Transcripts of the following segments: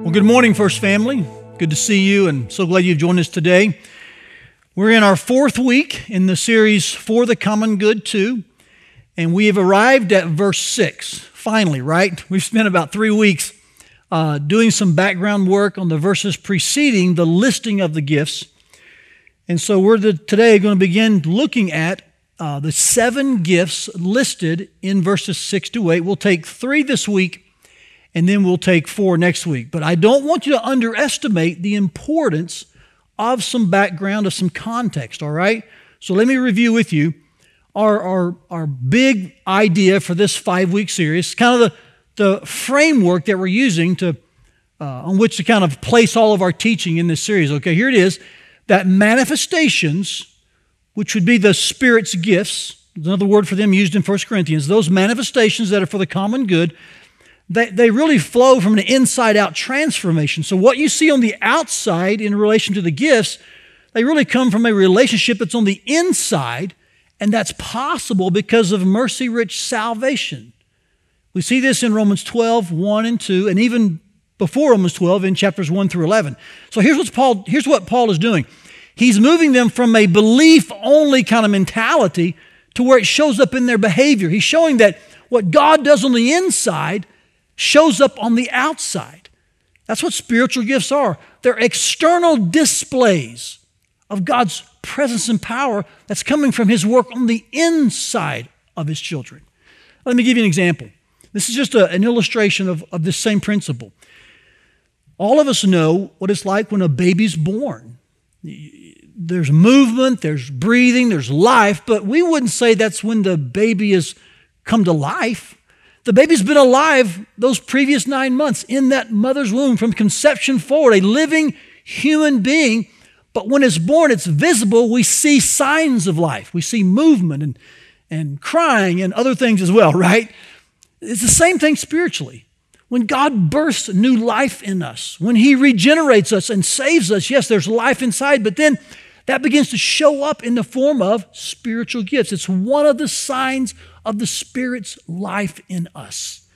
Well, good morning, First Family. Good to see you, and so glad you've joined us today. We're in our fourth week in the series For the Common Good 2, and we have arrived at verse 6. Finally, right? We've spent about three weeks uh, doing some background work on the verses preceding the listing of the gifts. And so we're the, today going to begin looking at uh, the seven gifts listed in verses 6 to 8. We'll take three this week and then we'll take four next week. But I don't want you to underestimate the importance of some background, of some context, all right? So let me review with you our, our, our big idea for this five week series, kind of the, the framework that we're using to, uh, on which to kind of place all of our teaching in this series. Okay, here it is that manifestations, which would be the Spirit's gifts, another word for them used in 1 Corinthians, those manifestations that are for the common good, they, they really flow from an inside out transformation. So, what you see on the outside in relation to the gifts, they really come from a relationship that's on the inside, and that's possible because of mercy rich salvation. We see this in Romans 12, 1 and 2, and even before Romans 12 in chapters 1 through 11. So here's, what's Paul, here's what Paul is doing. He's moving them from a belief only kind of mentality to where it shows up in their behavior. He's showing that what God does on the inside shows up on the outside. That's what spiritual gifts are. They're external displays of God's presence and power that's coming from His work on the inside of His children. Let me give you an example. This is just a, an illustration of, of this same principle. All of us know what it's like when a baby's born. There's movement, there's breathing, there's life, but we wouldn't say that's when the baby has come to life. The baby's been alive those previous nine months in that mother's womb from conception forward, a living human being. But when it's born, it's visible. We see signs of life. We see movement and, and crying and other things as well, right? It's the same thing spiritually. When God bursts new life in us, when He regenerates us and saves us, yes, there's life inside, but then that begins to show up in the form of spiritual gifts. It's one of the signs of the Spirit's life in us.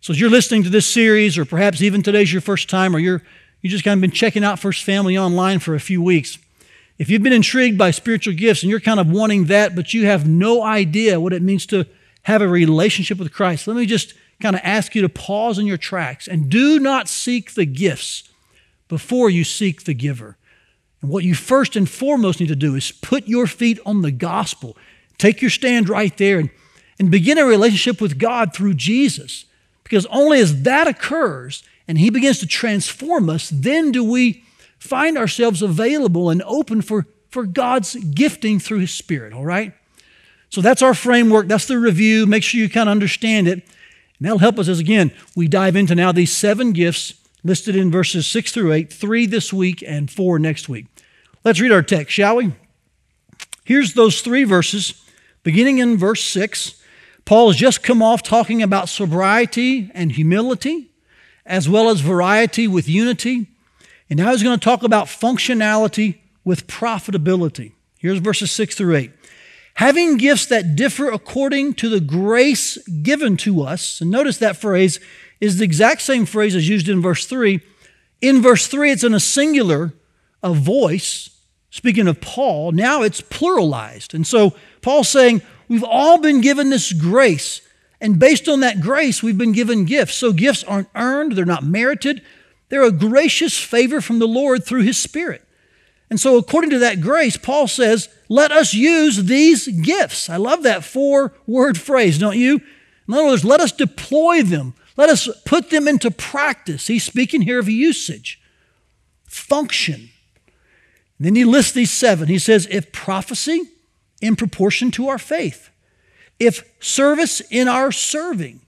So, as you're listening to this series, or perhaps even today's your first time, or you're you just kind of been checking out First Family online for a few weeks, if you've been intrigued by spiritual gifts and you're kind of wanting that, but you have no idea what it means to have a relationship with Christ, let me just kind of ask you to pause in your tracks and do not seek the gifts before you seek the giver. And what you first and foremost need to do is put your feet on the gospel. Take your stand right there and, and begin a relationship with God through Jesus. Because only as that occurs and He begins to transform us, then do we find ourselves available and open for, for God's gifting through His Spirit, all right? So that's our framework. That's the review. Make sure you kind of understand it. And that'll help us as, again, we dive into now these seven gifts listed in verses 6 through 8, three this week and four next week. Let's read our text, shall we? Here's those three verses, beginning in verse 6. Paul has just come off talking about sobriety and humility, as well as variety with unity. And now he's going to talk about functionality with profitability. Here's verses 6 through 8. Having gifts that differ according to the grace given to us, and notice that phrase is the exact same phrase as used in verse 3. In verse 3, it's in a singular, a voice. Speaking of Paul, now it's pluralized. And so Paul's saying, We've all been given this grace. And based on that grace, we've been given gifts. So gifts aren't earned, they're not merited. They're a gracious favor from the Lord through His Spirit. And so, according to that grace, Paul says, let us use these gifts. I love that four word phrase, don't you? In other words, let us deploy them. Let us put them into practice. He's speaking here of usage, function. And then he lists these seven. He says, if prophecy, in proportion to our faith, if service in our serving,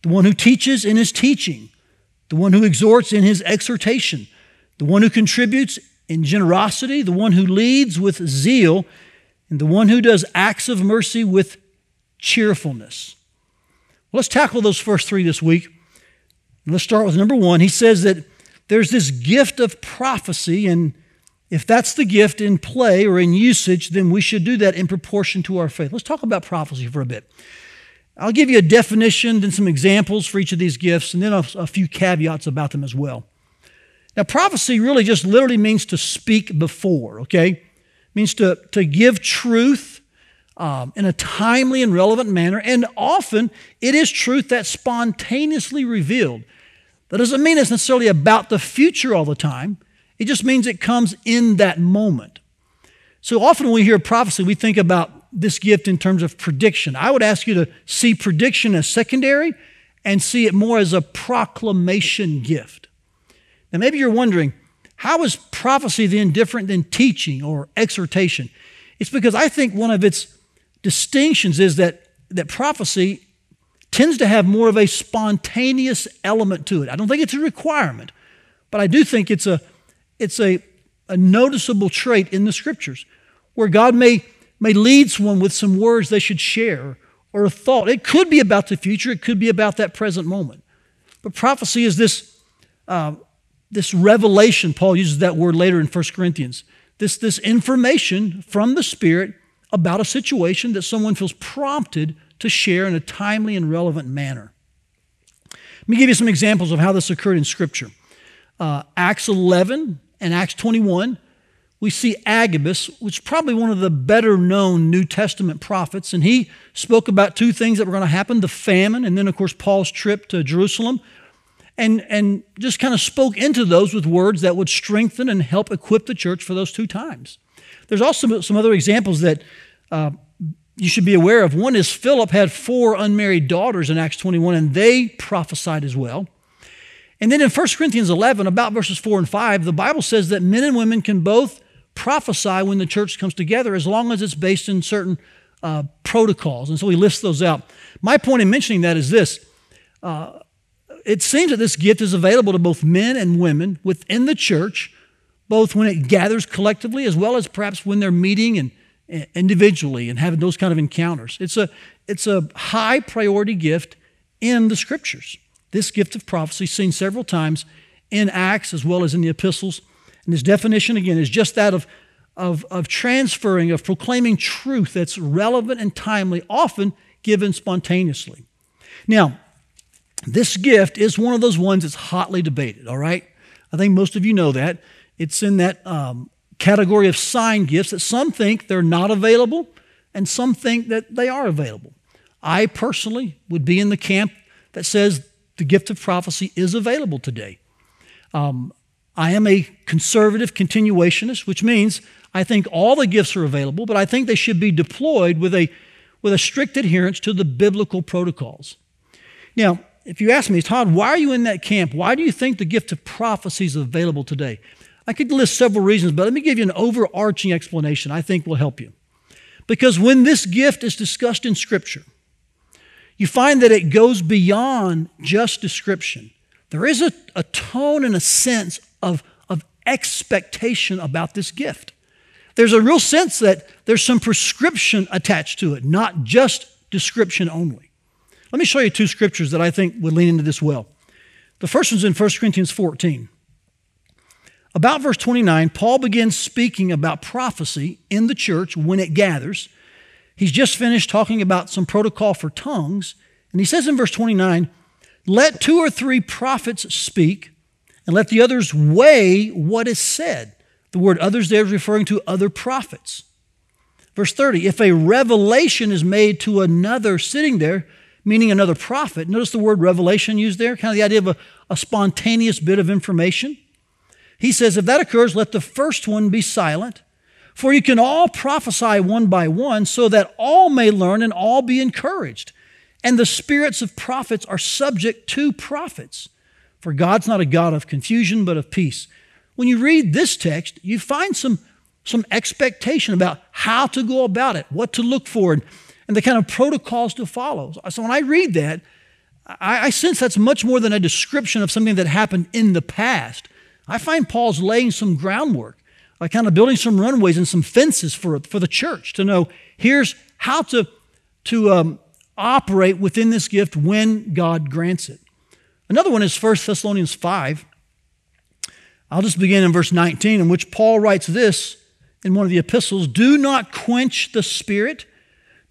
the one who teaches in his teaching, the one who exhorts in his exhortation, the one who contributes in generosity, the one who leads with zeal, and the one who does acts of mercy with cheerfulness. Well, let's tackle those first three this week. Let's start with number one. He says that there's this gift of prophecy, and if that's the gift in play or in usage, then we should do that in proportion to our faith. Let's talk about prophecy for a bit. I'll give you a definition, then some examples for each of these gifts, and then a, a few caveats about them as well. Now, prophecy really just literally means to speak before, okay? It means to, to give truth um, in a timely and relevant manner, and often it is truth that's spontaneously revealed. That doesn't mean it's necessarily about the future all the time, it just means it comes in that moment. So often when we hear prophecy, we think about this gift in terms of prediction. I would ask you to see prediction as secondary and see it more as a proclamation gift. Now, maybe you're wondering, how is prophecy then different than teaching or exhortation? It's because I think one of its distinctions is that, that prophecy tends to have more of a spontaneous element to it. I don't think it's a requirement, but I do think it's a, it's a, a noticeable trait in the scriptures where God may may lead someone with some words they should share or a thought. It could be about the future, it could be about that present moment. But prophecy is this, uh, this revelation. Paul uses that word later in 1 Corinthians. This, this information from the Spirit about a situation that someone feels prompted to share in a timely and relevant manner. Let me give you some examples of how this occurred in Scripture. Uh, Acts 11 and Acts 21 we see Agabus, which is probably one of the better known New Testament prophets, and he spoke about two things that were going to happen the famine, and then, of course, Paul's trip to Jerusalem, and, and just kind of spoke into those with words that would strengthen and help equip the church for those two times. There's also some other examples that uh, you should be aware of. One is Philip had four unmarried daughters in Acts 21, and they prophesied as well. And then in 1 Corinthians 11, about verses 4 and 5, the Bible says that men and women can both prophesy when the church comes together as long as it's based in certain uh, protocols. And so he lists those out. My point in mentioning that is this uh, it seems that this gift is available to both men and women within the church, both when it gathers collectively as well as perhaps when they're meeting and, individually and having those kind of encounters. It's a, it's a high priority gift in the scriptures. This gift of prophecy seen several times in Acts as well as in the epistles. And his definition, again, is just that of, of, of transferring, of proclaiming truth that's relevant and timely, often given spontaneously. Now, this gift is one of those ones that's hotly debated, all right? I think most of you know that. It's in that um, category of sign gifts that some think they're not available and some think that they are available. I personally would be in the camp that says the gift of prophecy is available today. Um, I am a conservative continuationist, which means I think all the gifts are available, but I think they should be deployed with a, with a strict adherence to the biblical protocols. Now, if you ask me, Todd, why are you in that camp? Why do you think the gift of prophecy is available today? I could list several reasons, but let me give you an overarching explanation I think will help you. Because when this gift is discussed in Scripture, you find that it goes beyond just description. There is a, a tone and a sense of, of expectation about this gift. There's a real sense that there's some prescription attached to it, not just description only. Let me show you two scriptures that I think would lean into this well. The first one's in 1 Corinthians 14. About verse 29, Paul begins speaking about prophecy in the church when it gathers. He's just finished talking about some protocol for tongues, and he says in verse 29, Let two or three prophets speak, and let the others weigh what is said. The word others there is referring to other prophets. Verse 30 if a revelation is made to another sitting there, meaning another prophet, notice the word revelation used there, kind of the idea of a, a spontaneous bit of information. He says, if that occurs, let the first one be silent, for you can all prophesy one by one, so that all may learn and all be encouraged. And the spirits of prophets are subject to prophets. For God's not a God of confusion, but of peace. When you read this text, you find some, some expectation about how to go about it, what to look for, and, and the kind of protocols to follow. So when I read that, I, I sense that's much more than a description of something that happened in the past. I find Paul's laying some groundwork, like kind of building some runways and some fences for, for the church to know here's how to, to um, operate within this gift when God grants it. Another one is 1 Thessalonians 5. I'll just begin in verse 19, in which Paul writes this in one of the epistles Do not quench the spirit,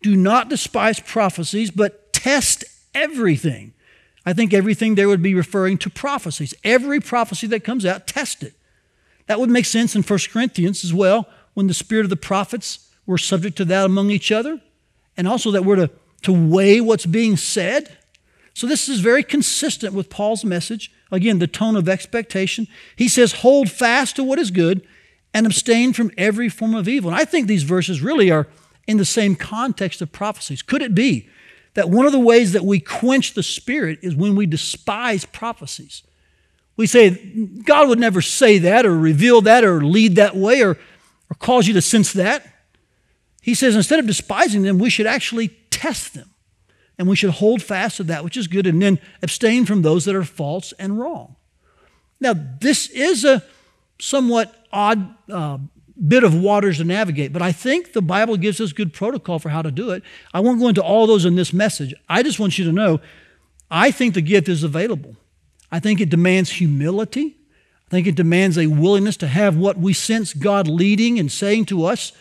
do not despise prophecies, but test everything. I think everything there would be referring to prophecies. Every prophecy that comes out, test it. That would make sense in 1 Corinthians as well, when the spirit of the prophets were subject to that among each other, and also that we're to, to weigh what's being said. So this is very consistent with Paul's message. Again, the tone of expectation. He says, hold fast to what is good and abstain from every form of evil. And I think these verses really are in the same context of prophecies. Could it be that one of the ways that we quench the Spirit is when we despise prophecies? We say, God would never say that or reveal that or lead that way or, or cause you to sense that. He says, instead of despising them, we should actually test them. And we should hold fast to that which is good and then abstain from those that are false and wrong. Now, this is a somewhat odd uh, bit of waters to navigate, but I think the Bible gives us good protocol for how to do it. I won't go into all those in this message. I just want you to know I think the gift is available. I think it demands humility. I think it demands a willingness to have what we sense God leading and saying to us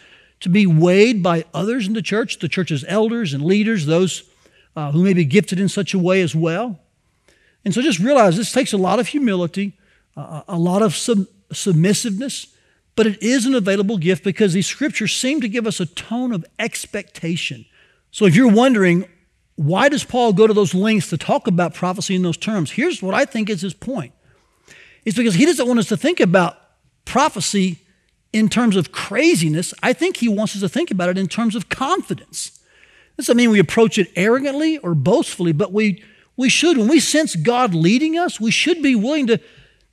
to be weighed by others in the church, the church's elders and leaders, those uh, who may be gifted in such a way as well. And so just realize this takes a lot of humility, uh, a lot of sub- submissiveness, but it is an available gift because these scriptures seem to give us a tone of expectation. So if you're wondering, why does Paul go to those lengths to talk about prophecy in those terms? Here's what I think is his point. It's because he doesn't want us to think about prophecy in terms of craziness. I think he wants us to think about it in terms of confidence. This doesn't mean we approach it arrogantly or boastfully, but we, we should. When we sense God leading us, we should be willing to,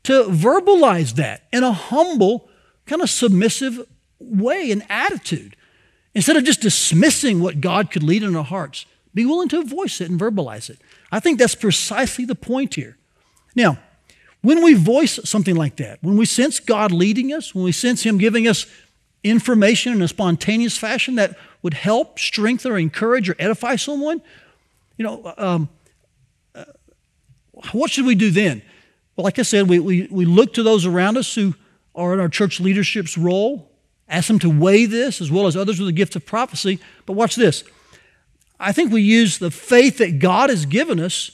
to verbalize that in a humble, kind of submissive way and attitude. Instead of just dismissing what God could lead in our hearts, be willing to voice it and verbalize it. I think that's precisely the point here. Now, when we voice something like that, when we sense God leading us, when we sense Him giving us information in a spontaneous fashion that would help, strengthen, or encourage or edify someone, you know, um, uh, what should we do then? Well, like I said, we, we, we look to those around us who are in our church leadership's role, ask them to weigh this as well as others with the gift of prophecy. But watch this. I think we use the faith that God has given us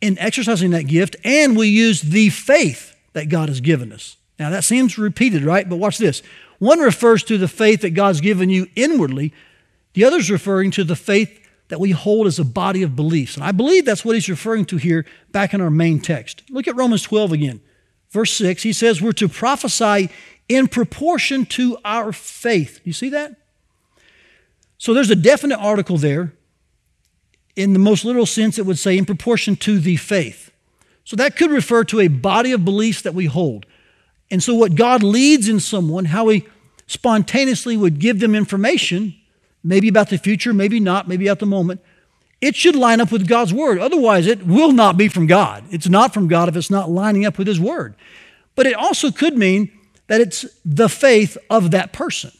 in exercising that gift, and we use the faith that God has given us. Now, that seems repeated, right? But watch this. One refers to the faith that God's given you inwardly, the other is referring to the faith that we hold as a body of beliefs. And I believe that's what he's referring to here back in our main text. Look at Romans 12 again. Verse 6, he says, We're to prophesy in proportion to our faith. Do you see that? So there's a definite article there. In the most literal sense, it would say in proportion to the faith. So that could refer to a body of beliefs that we hold. And so, what God leads in someone, how He spontaneously would give them information, maybe about the future, maybe not, maybe at the moment, it should line up with God's Word. Otherwise, it will not be from God. It's not from God if it's not lining up with His Word. But it also could mean that it's the faith of that person,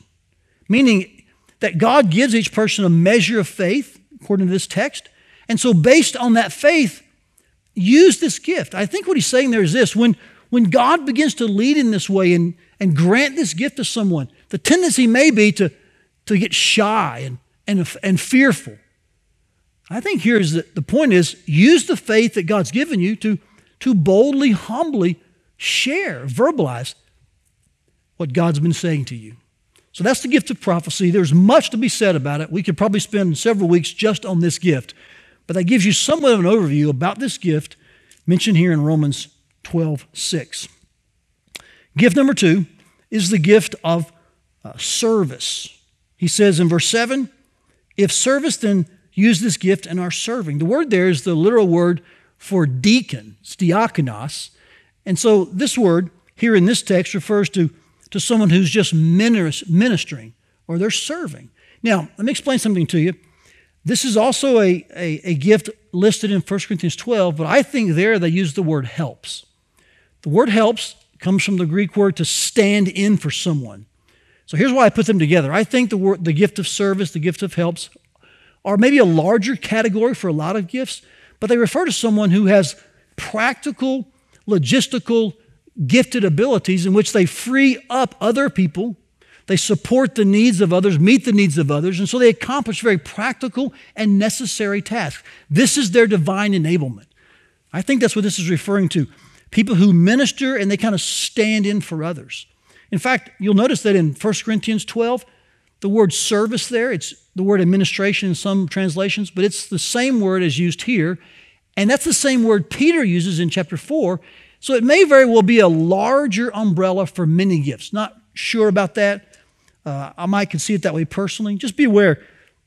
meaning that God gives each person a measure of faith, according to this text. And so, based on that faith, use this gift. I think what he's saying there is this when, when God begins to lead in this way and, and grant this gift to someone, the tendency may be to, to get shy and, and, and fearful. I think here's the, the point is use the faith that God's given you to, to boldly, humbly share, verbalize what God's been saying to you. So that's the gift of prophecy. There's much to be said about it. We could probably spend several weeks just on this gift. But that gives you somewhat of an overview about this gift mentioned here in Romans 12 6. Gift number two is the gift of uh, service. He says in verse 7 if service, then use this gift in our serving. The word there is the literal word for deacon, it's diakonos. And so this word here in this text refers to to someone who's just ministering or they're serving. Now, let me explain something to you. This is also a, a, a, gift listed in 1 Corinthians 12, but I think there they use the word helps. The word helps comes from the Greek word to stand in for someone. So here's why I put them together. I think the, word, the gift of service, the gift of helps, are maybe a larger category for a lot of gifts, but they refer to someone who has practical, logistical, gifted abilities in which they free up other people They support the needs of others, meet the needs of others, and so they accomplish very practical and necessary tasks. This is their divine enablement. I think that's what this is referring to. People who minister and they kind of stand in for others. In fact, you'll notice that in 1 Corinthians 12, the word service there, it's the word administration in some translations, but it's the same word as used here. And that's the same word Peter uses in chapter 4. So it may very well be a larger umbrella for many gifts. Not sure about that. Uh, I might can see it that way personally. Just be aware.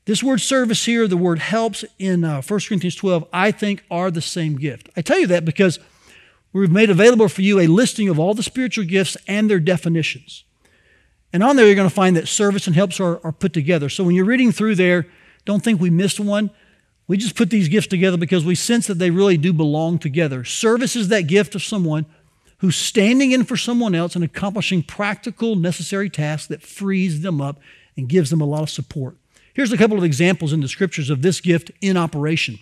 This word service here, the word helps in uh, 1 Corinthians 12, I think are the same gift. I tell you that because we've made available for you a listing of all the spiritual gifts and their definitions. And on there, you're going to find that service and helps are, are put together. So when you're reading through there, don't think we missed one. We just put these gifts together because we sense that they really do belong together. Service is that gift of someone who's standing in for someone else and accomplishing practical, necessary tasks that frees them up and gives them a lot of support. Here's a couple of examples in the scriptures of this gift in operation.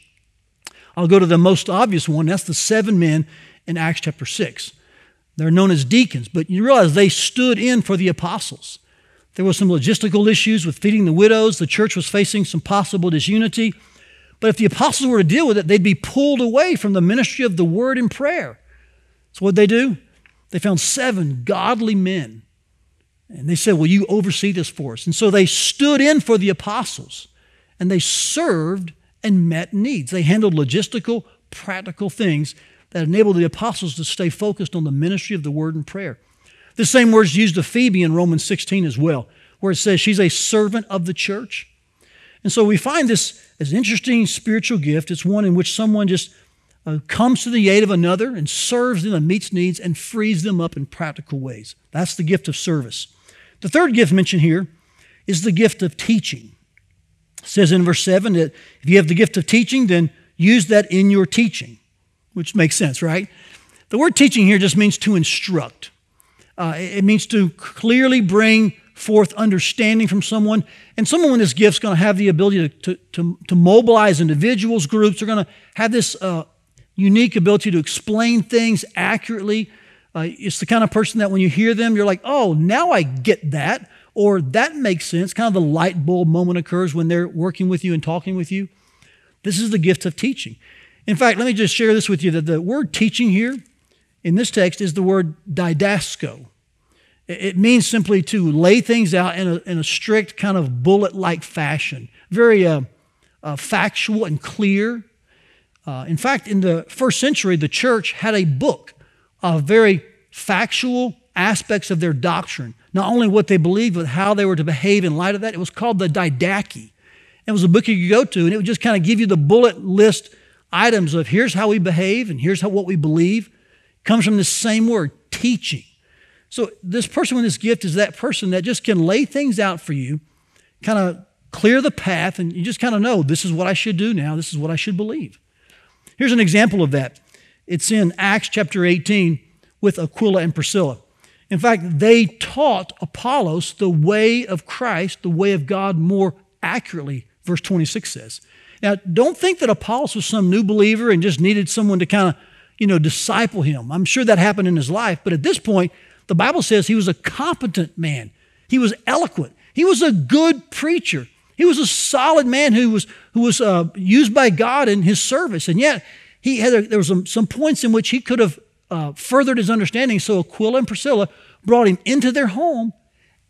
I'll go to the most obvious one. That's the seven men in Acts chapter 6. They're known as deacons, but you realize they stood in for the apostles. There were some logistical issues with feeding the widows. The church was facing some possible disunity. But if the apostles were to deal with it, they'd be pulled away from the ministry of the word and prayer. So what'd they do? They found seven godly men. And they said, Will you oversee this for us? And so they stood in for the apostles and they served and met needs. They handled logistical, practical things that enabled the apostles to stay focused on the ministry of the word and prayer. The same word's used of Phoebe in Romans 16 as well, where it says she's a servant of the church. And so we find this as an interesting spiritual gift. It's one in which someone just uh, comes to the aid of another and serves them and meets needs and frees them up in practical ways. That's the gift of service. The third gift mentioned here is the gift of teaching. It says in verse 7 that if you have the gift of teaching, then use that in your teaching which makes sense, right? The word teaching here just means to instruct. Uh, it means to clearly bring forth understanding from someone. And someone with this gift is going to have the ability to, to, to, to mobilize individuals, groups. They're going to have this uh, unique ability to explain things accurately. Uh, it's the kind of person that when you hear them, you're like, oh, now I get that. Or that makes sense. Kind of the light bulb moment occurs when they're working with you and talking with you. This is the gift of teaching. In fact, let me just share this with you that the word teaching here in this text is the word didasko. It means simply to lay things out in a, in a strict, kind of bullet like fashion, very uh, uh, factual and clear. Uh, in fact, in the first century, the church had a book of very factual aspects of their doctrine, not only what they believed, but how they were to behave in light of that. It was called the Didache. It was a book you could go to, and it would just kind of give you the bullet list items of here's how we behave and here's how, what we believe comes from the same word, teaching. So this person with this gift is that person that just can lay things out for you, kind of clear the path, and you just kind of know this is what I should do now, this is what I should believe. Here's an example of that. It's in Acts chapter 18 with Aquila and Priscilla. In fact, they taught Apollos the way of Christ, the way of God more accurately, verse 26 says. Now, don't think that Apollos was some new believer and just needed someone to kind of, you know, disciple him. I'm sure that happened in his life, but at this point, the Bible says he was a competent man. He was eloquent. He was a good preacher. He was a solid man who was, who was uh, used by God in his service. And yet, he had a, there were some, some points in which he could have uh, furthered his understanding. So Aquila and Priscilla brought him into their home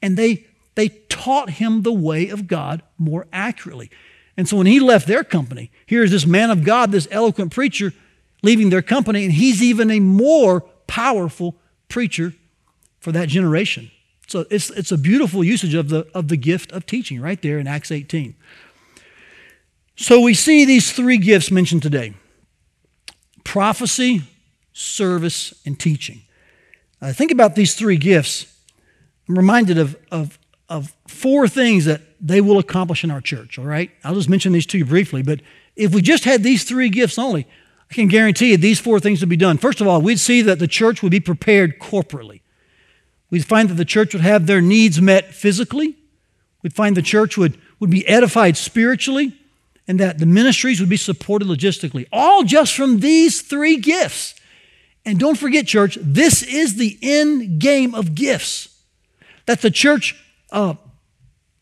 and they, they taught him the way of God more accurately. And so when he left their company, here's this man of God, this eloquent preacher, leaving their company, and he's even a more powerful preacher for that generation. So it's, it's a beautiful usage of the, of the gift of teaching right there in Acts 18. So we see these three gifts mentioned today prophecy, service, and teaching. Uh, think about these three gifts. I'm reminded of, of, of four things that they will accomplish in our church, all right? I'll just mention these to you briefly, but if we just had these three gifts only, I can guarantee you these four things would be done. First of all, we'd see that the church would be prepared corporately. We'd find that the church would have their needs met physically. We'd find the church would, would be edified spiritually, and that the ministries would be supported logistically. All just from these three gifts. And don't forget, church, this is the end game of gifts. That the church uh,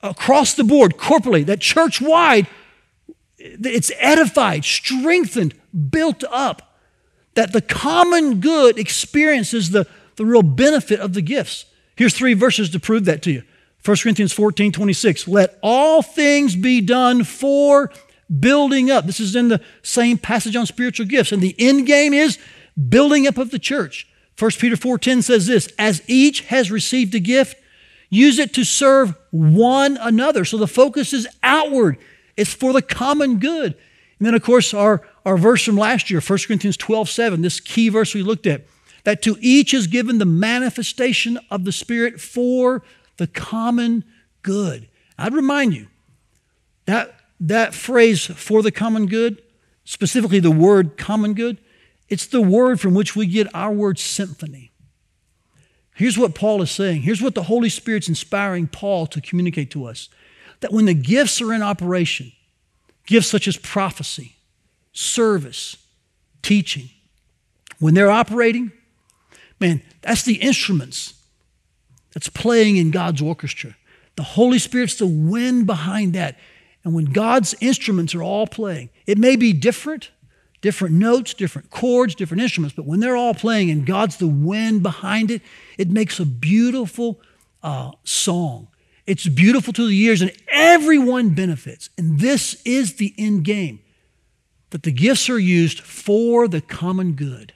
across the board, corporately, that church wide, it's edified, strengthened, built up, that the common good experiences the, the real benefit of the gifts. Here's three verses to prove that to you 1 Corinthians 14 26. Let all things be done for building up. This is in the same passage on spiritual gifts. And the end game is building up of the church. 1 Peter 4:10 says this, as each has received a gift, use it to serve one another. So the focus is outward. It's for the common good. And then of course our, our verse from last year, 1 Corinthians 12, 7, this key verse we looked at, that to each is given the manifestation of the Spirit for the common good. I'd remind you that that phrase for the common good, specifically the word common good, it's the word from which we get our word symphony. Here's what Paul is saying. Here's what the Holy Spirit's inspiring Paul to communicate to us that when the gifts are in operation, gifts such as prophecy, service, teaching, when they're operating, man, that's the instruments that's playing in God's orchestra. The Holy Spirit's the wind behind that. And when God's instruments are all playing, it may be different, different notes, different chords, different instruments, but when they're all playing and God's the wind behind it, it makes a beautiful uh, song. It's beautiful to the ears, and everyone benefits. And this is the end game that the gifts are used for the common good.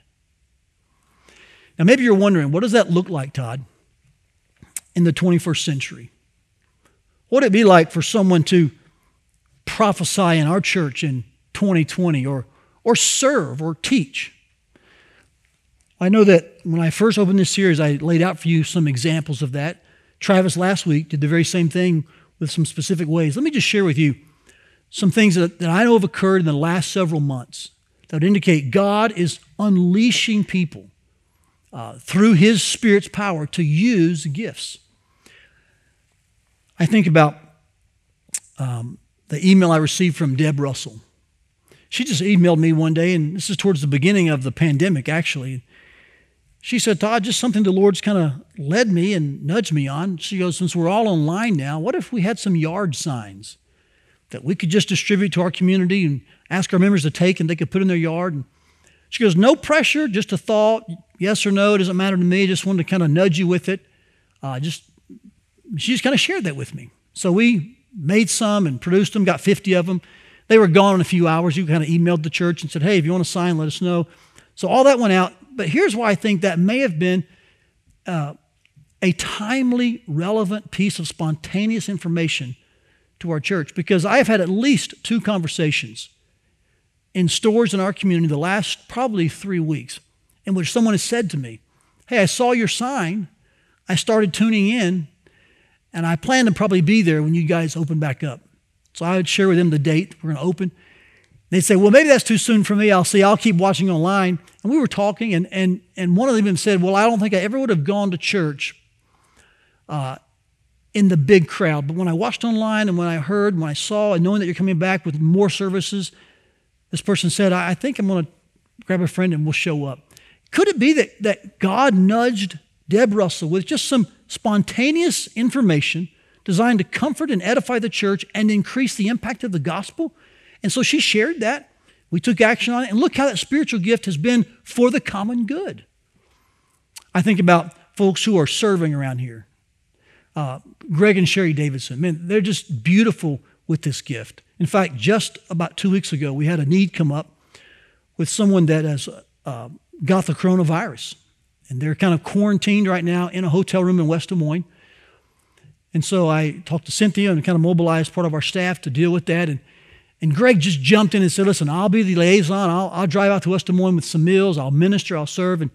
Now, maybe you're wondering, what does that look like, Todd, in the 21st century? What would it be like for someone to prophesy in our church in 2020 or, or serve or teach. I know that when I first opened this series, I laid out for you some examples of that. Travis last week did the very same thing with some specific ways. Let me just share with you some things that, that I know have occurred in the last several months that would indicate God is unleashing people uh, through His Spirit's power to use gifts. I think about um, the email I received from Deb Russell. She just emailed me one day, and this is towards the beginning of the pandemic, actually. She said, Todd, just something the Lord's kind of led me and nudged me on. She goes, Since we're all online now, what if we had some yard signs that we could just distribute to our community and ask our members to take and they could put in their yard? And she goes, No pressure, just a thought, yes or no, it doesn't matter to me. Just wanted to kind of nudge you with it. Uh, just she just kind of shared that with me. So we made some and produced them, got 50 of them. They were gone in a few hours. You kind of emailed the church and said, hey, if you want to sign, let us know. So all that went out. But here's why I think that may have been uh, a timely, relevant piece of spontaneous information to our church because I have had at least two conversations in stores in our community the last probably three weeks in which someone has said to me, Hey, I saw your sign. I started tuning in and I plan to probably be there when you guys open back up. So I would share with them the date we're going to open. They'd say, well, maybe that's too soon for me. I'll see. I'll keep watching online. And we were talking, and, and, and one of them said, well, I don't think I ever would have gone to church uh, in the big crowd. But when I watched online and when I heard, when I saw, and knowing that you're coming back with more services, this person said, I, I think I'm going to grab a friend and we'll show up. Could it be that, that God nudged Deb Russell with just some spontaneous information designed to comfort and edify the church and increase the impact of the gospel. And so she shared that. We took action on it. And look how that spiritual gift has been for the common good. I think about folks who are serving around here. Uh, Greg and Sherry Davidson, man, they're just beautiful with this gift. In fact, just about two weeks ago, we had a need come up with someone that has uh, got the coronavirus. And they're kind of quarantined right now in a hotel room in West Des Moines. And so I talked to Cynthia and kind of mobilized part of our staff to deal with that. And, and Greg just jumped in and said, Listen, I'll be the liaison. I'll, I'll drive out to West Des Moines with some meals. I'll minister. I'll serve. And,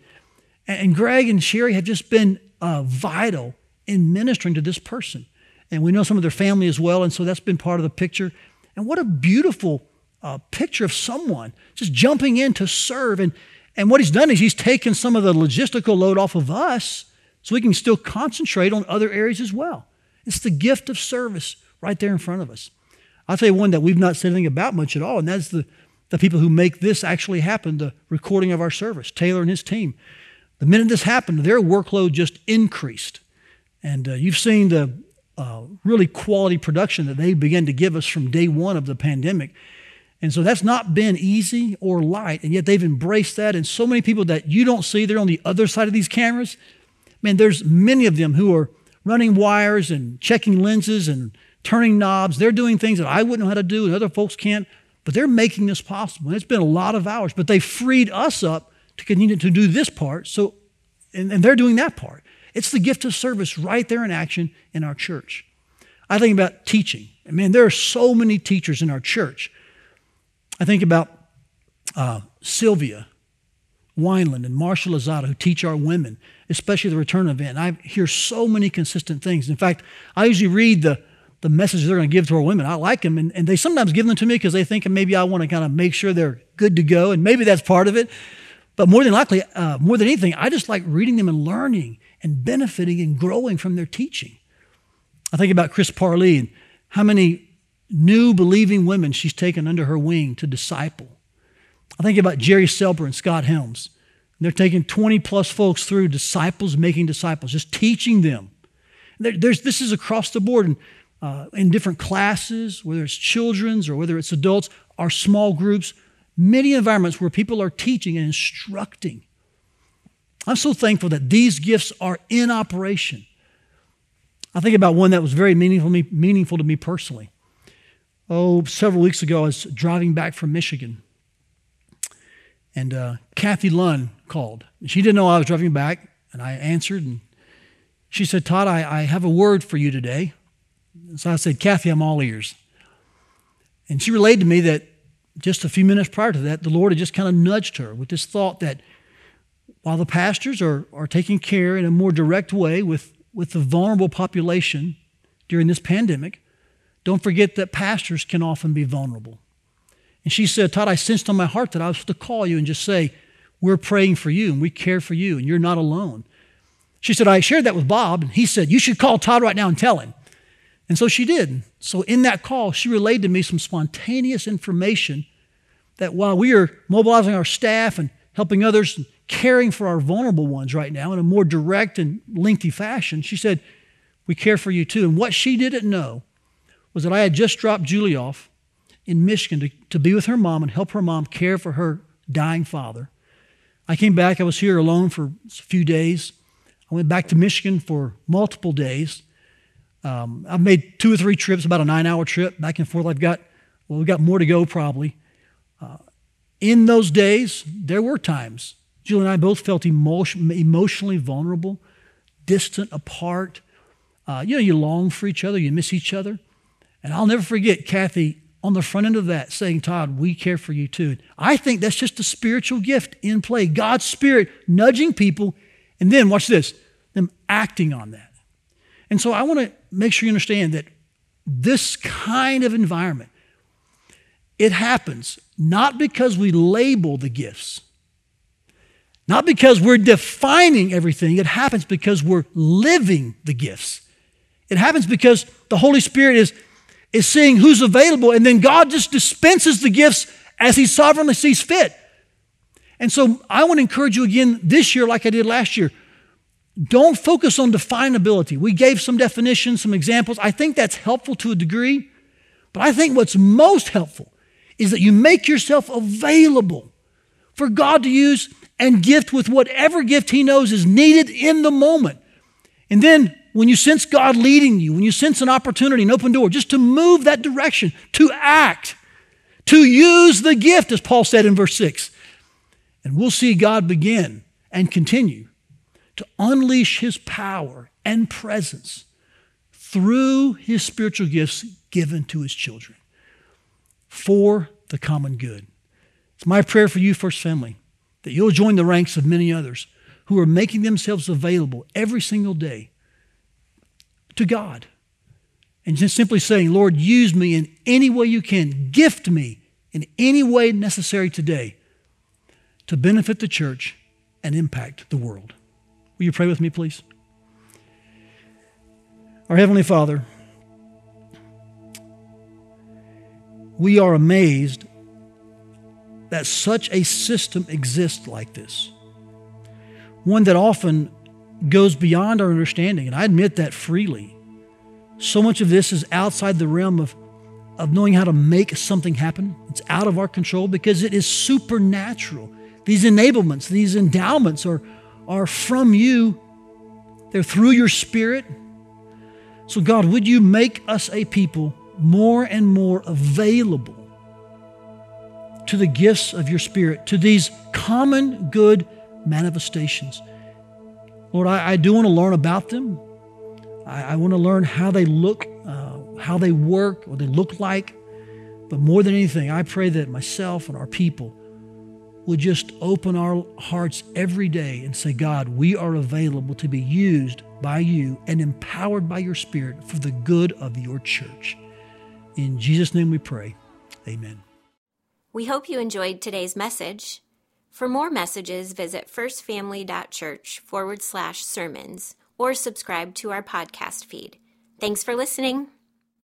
and Greg and Sherry have just been uh, vital in ministering to this person. And we know some of their family as well. And so that's been part of the picture. And what a beautiful uh, picture of someone just jumping in to serve. And, and what he's done is he's taken some of the logistical load off of us so we can still concentrate on other areas as well. It's the gift of service right there in front of us. I'll tell you one that we've not said anything about much at all, and that's the, the people who make this actually happen, the recording of our service, Taylor and his team. The minute this happened, their workload just increased. And uh, you've seen the uh, really quality production that they began to give us from day one of the pandemic. And so that's not been easy or light, and yet they've embraced that. And so many people that you don't see, they're on the other side of these cameras. Man, there's many of them who are running wires and checking lenses and turning knobs. They're doing things that I wouldn't know how to do and other folks can't, but they're making this possible. And it's been a lot of hours, but they freed us up to continue to do this part. So, and, and they're doing that part. It's the gift of service right there in action in our church. I think about teaching. Man, there are so many teachers in our church. I think about uh, Sylvia Wineland and Marshall Lazada, who teach our women, especially the return event. I hear so many consistent things. In fact, I usually read the, the messages they're going to give to our women. I like them, and, and they sometimes give them to me because they think maybe I want to kind of make sure they're good to go, and maybe that's part of it. But more than likely, uh, more than anything, I just like reading them and learning and benefiting and growing from their teaching. I think about Chris Parley and how many new believing women she's taken under her wing to disciple. I think about Jerry Selber and Scott Helms. They're taking 20 plus folks through disciples making disciples, just teaching them. There's, this is across the board in, uh, in different classes, whether it's children's or whether it's adults, our small groups, many environments where people are teaching and instructing. I'm so thankful that these gifts are in operation. I think about one that was very meaningful, meaningful to me personally. Oh, several weeks ago, I was driving back from Michigan, and uh, Kathy Lunn called. She didn't know I was driving back, and I answered, and she said, Todd, I, I have a word for you today. And so I said, Kathy, I'm all ears. And she relayed to me that just a few minutes prior to that, the Lord had just kind of nudged her with this thought that while the pastors are, are taking care in a more direct way with, with the vulnerable population during this pandemic, don't forget that pastors can often be vulnerable. And she said, Todd, I sensed on my heart that I was to call you and just say, We're praying for you and we care for you and you're not alone. She said, I shared that with Bob, and he said, You should call Todd right now and tell him. And so she did. So in that call, she relayed to me some spontaneous information that while we are mobilizing our staff and helping others and caring for our vulnerable ones right now in a more direct and lengthy fashion, she said, We care for you too. And what she didn't know was that I had just dropped Julie off in Michigan to, to be with her mom and help her mom care for her dying father. I came back, I was here alone for a few days. I went back to Michigan for multiple days. Um, I've made two or three trips, about a nine hour trip back and forth. I've got, well, we've got more to go probably. Uh, in those days, there were times Julie and I both felt emotion, emotionally vulnerable, distant, apart. Uh, you know, you long for each other, you miss each other. And I'll never forget Kathy on the front end of that saying, Todd, we care for you too. I think that's just a spiritual gift in play. God's Spirit nudging people, and then watch this, them acting on that. And so I want to make sure you understand that this kind of environment, it happens not because we label the gifts not because we're defining everything, it happens because we're living the gifts. It happens because the Holy Spirit is, is seeing who's available, and then God just dispenses the gifts as He sovereignly sees fit. And so I want to encourage you again this year, like I did last year. Don't focus on definability. We gave some definitions, some examples. I think that's helpful to a degree. But I think what's most helpful is that you make yourself available for God to use and gift with whatever gift He knows is needed in the moment. And then when you sense God leading you, when you sense an opportunity, an open door, just to move that direction, to act, to use the gift, as Paul said in verse 6. And we'll see God begin and continue to unleash His power and presence through His spiritual gifts given to His children for the common good. It's my prayer for you, First Family that you'll join the ranks of many others who are making themselves available every single day to God. And just simply saying, Lord, use me in any way you can, gift me in any way necessary today to benefit the church and impact the world. Will you pray with me, please? Our Heavenly Father, we are amazed that such a system exists like this. One that often goes beyond our understanding, and I admit that freely. So much of this is outside the realm of, of knowing how to make something happen. It's out of our control because it is supernatural. These enablements, these endowments are, are from you, they're through your spirit. So, God, would you make us a people more and more available to the gifts of your Spirit, to these common good manifestations? Lord, I, I do want to learn about them. I, I want to learn how they look, uh, how they work, what they look like. But more than anything, I pray that myself and our people would just open our hearts every day and say, God, we are available to be used by you and empowered by your Spirit for the good of your church. In Jesus' name we pray. Amen. We hope you enjoyed today's message. For more messages, visit firstfamily.church forward slash sermons or subscribe to our podcast feed. Thanks for listening.